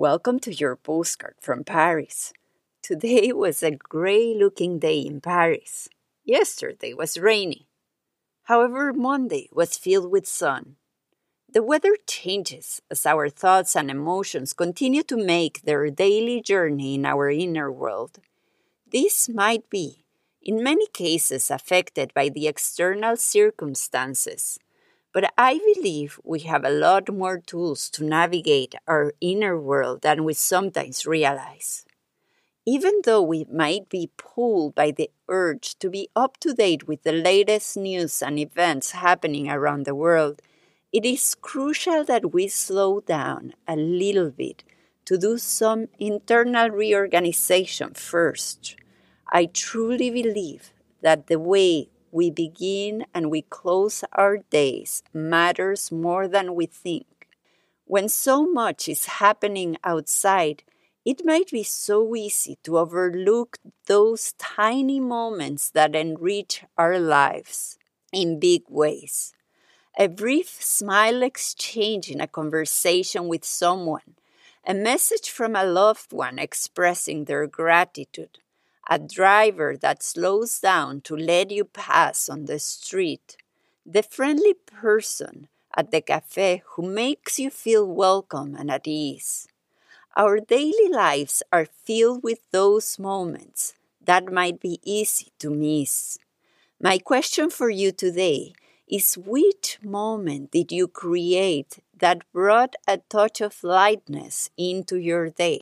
Welcome to your postcard from Paris. Today was a gray looking day in Paris. Yesterday was rainy. However, Monday was filled with sun. The weather changes as our thoughts and emotions continue to make their daily journey in our inner world. This might be, in many cases, affected by the external circumstances but I believe we have a lot more tools to navigate our inner world than we sometimes realize. Even though we might be pulled by the urge to be up to date with the latest news and events happening around the world, it is crucial that we slow down a little bit to do some internal reorganization first. I truly believe that the way we begin and we close our days matters more than we think. When so much is happening outside, it might be so easy to overlook those tiny moments that enrich our lives in big ways. A brief smile exchange in a conversation with someone, a message from a loved one expressing their gratitude, a driver that slows down to let you pass on the street, the friendly person at the cafe who makes you feel welcome and at ease. Our daily lives are filled with those moments that might be easy to miss. My question for you today is which moment did you create that brought a touch of lightness into your day?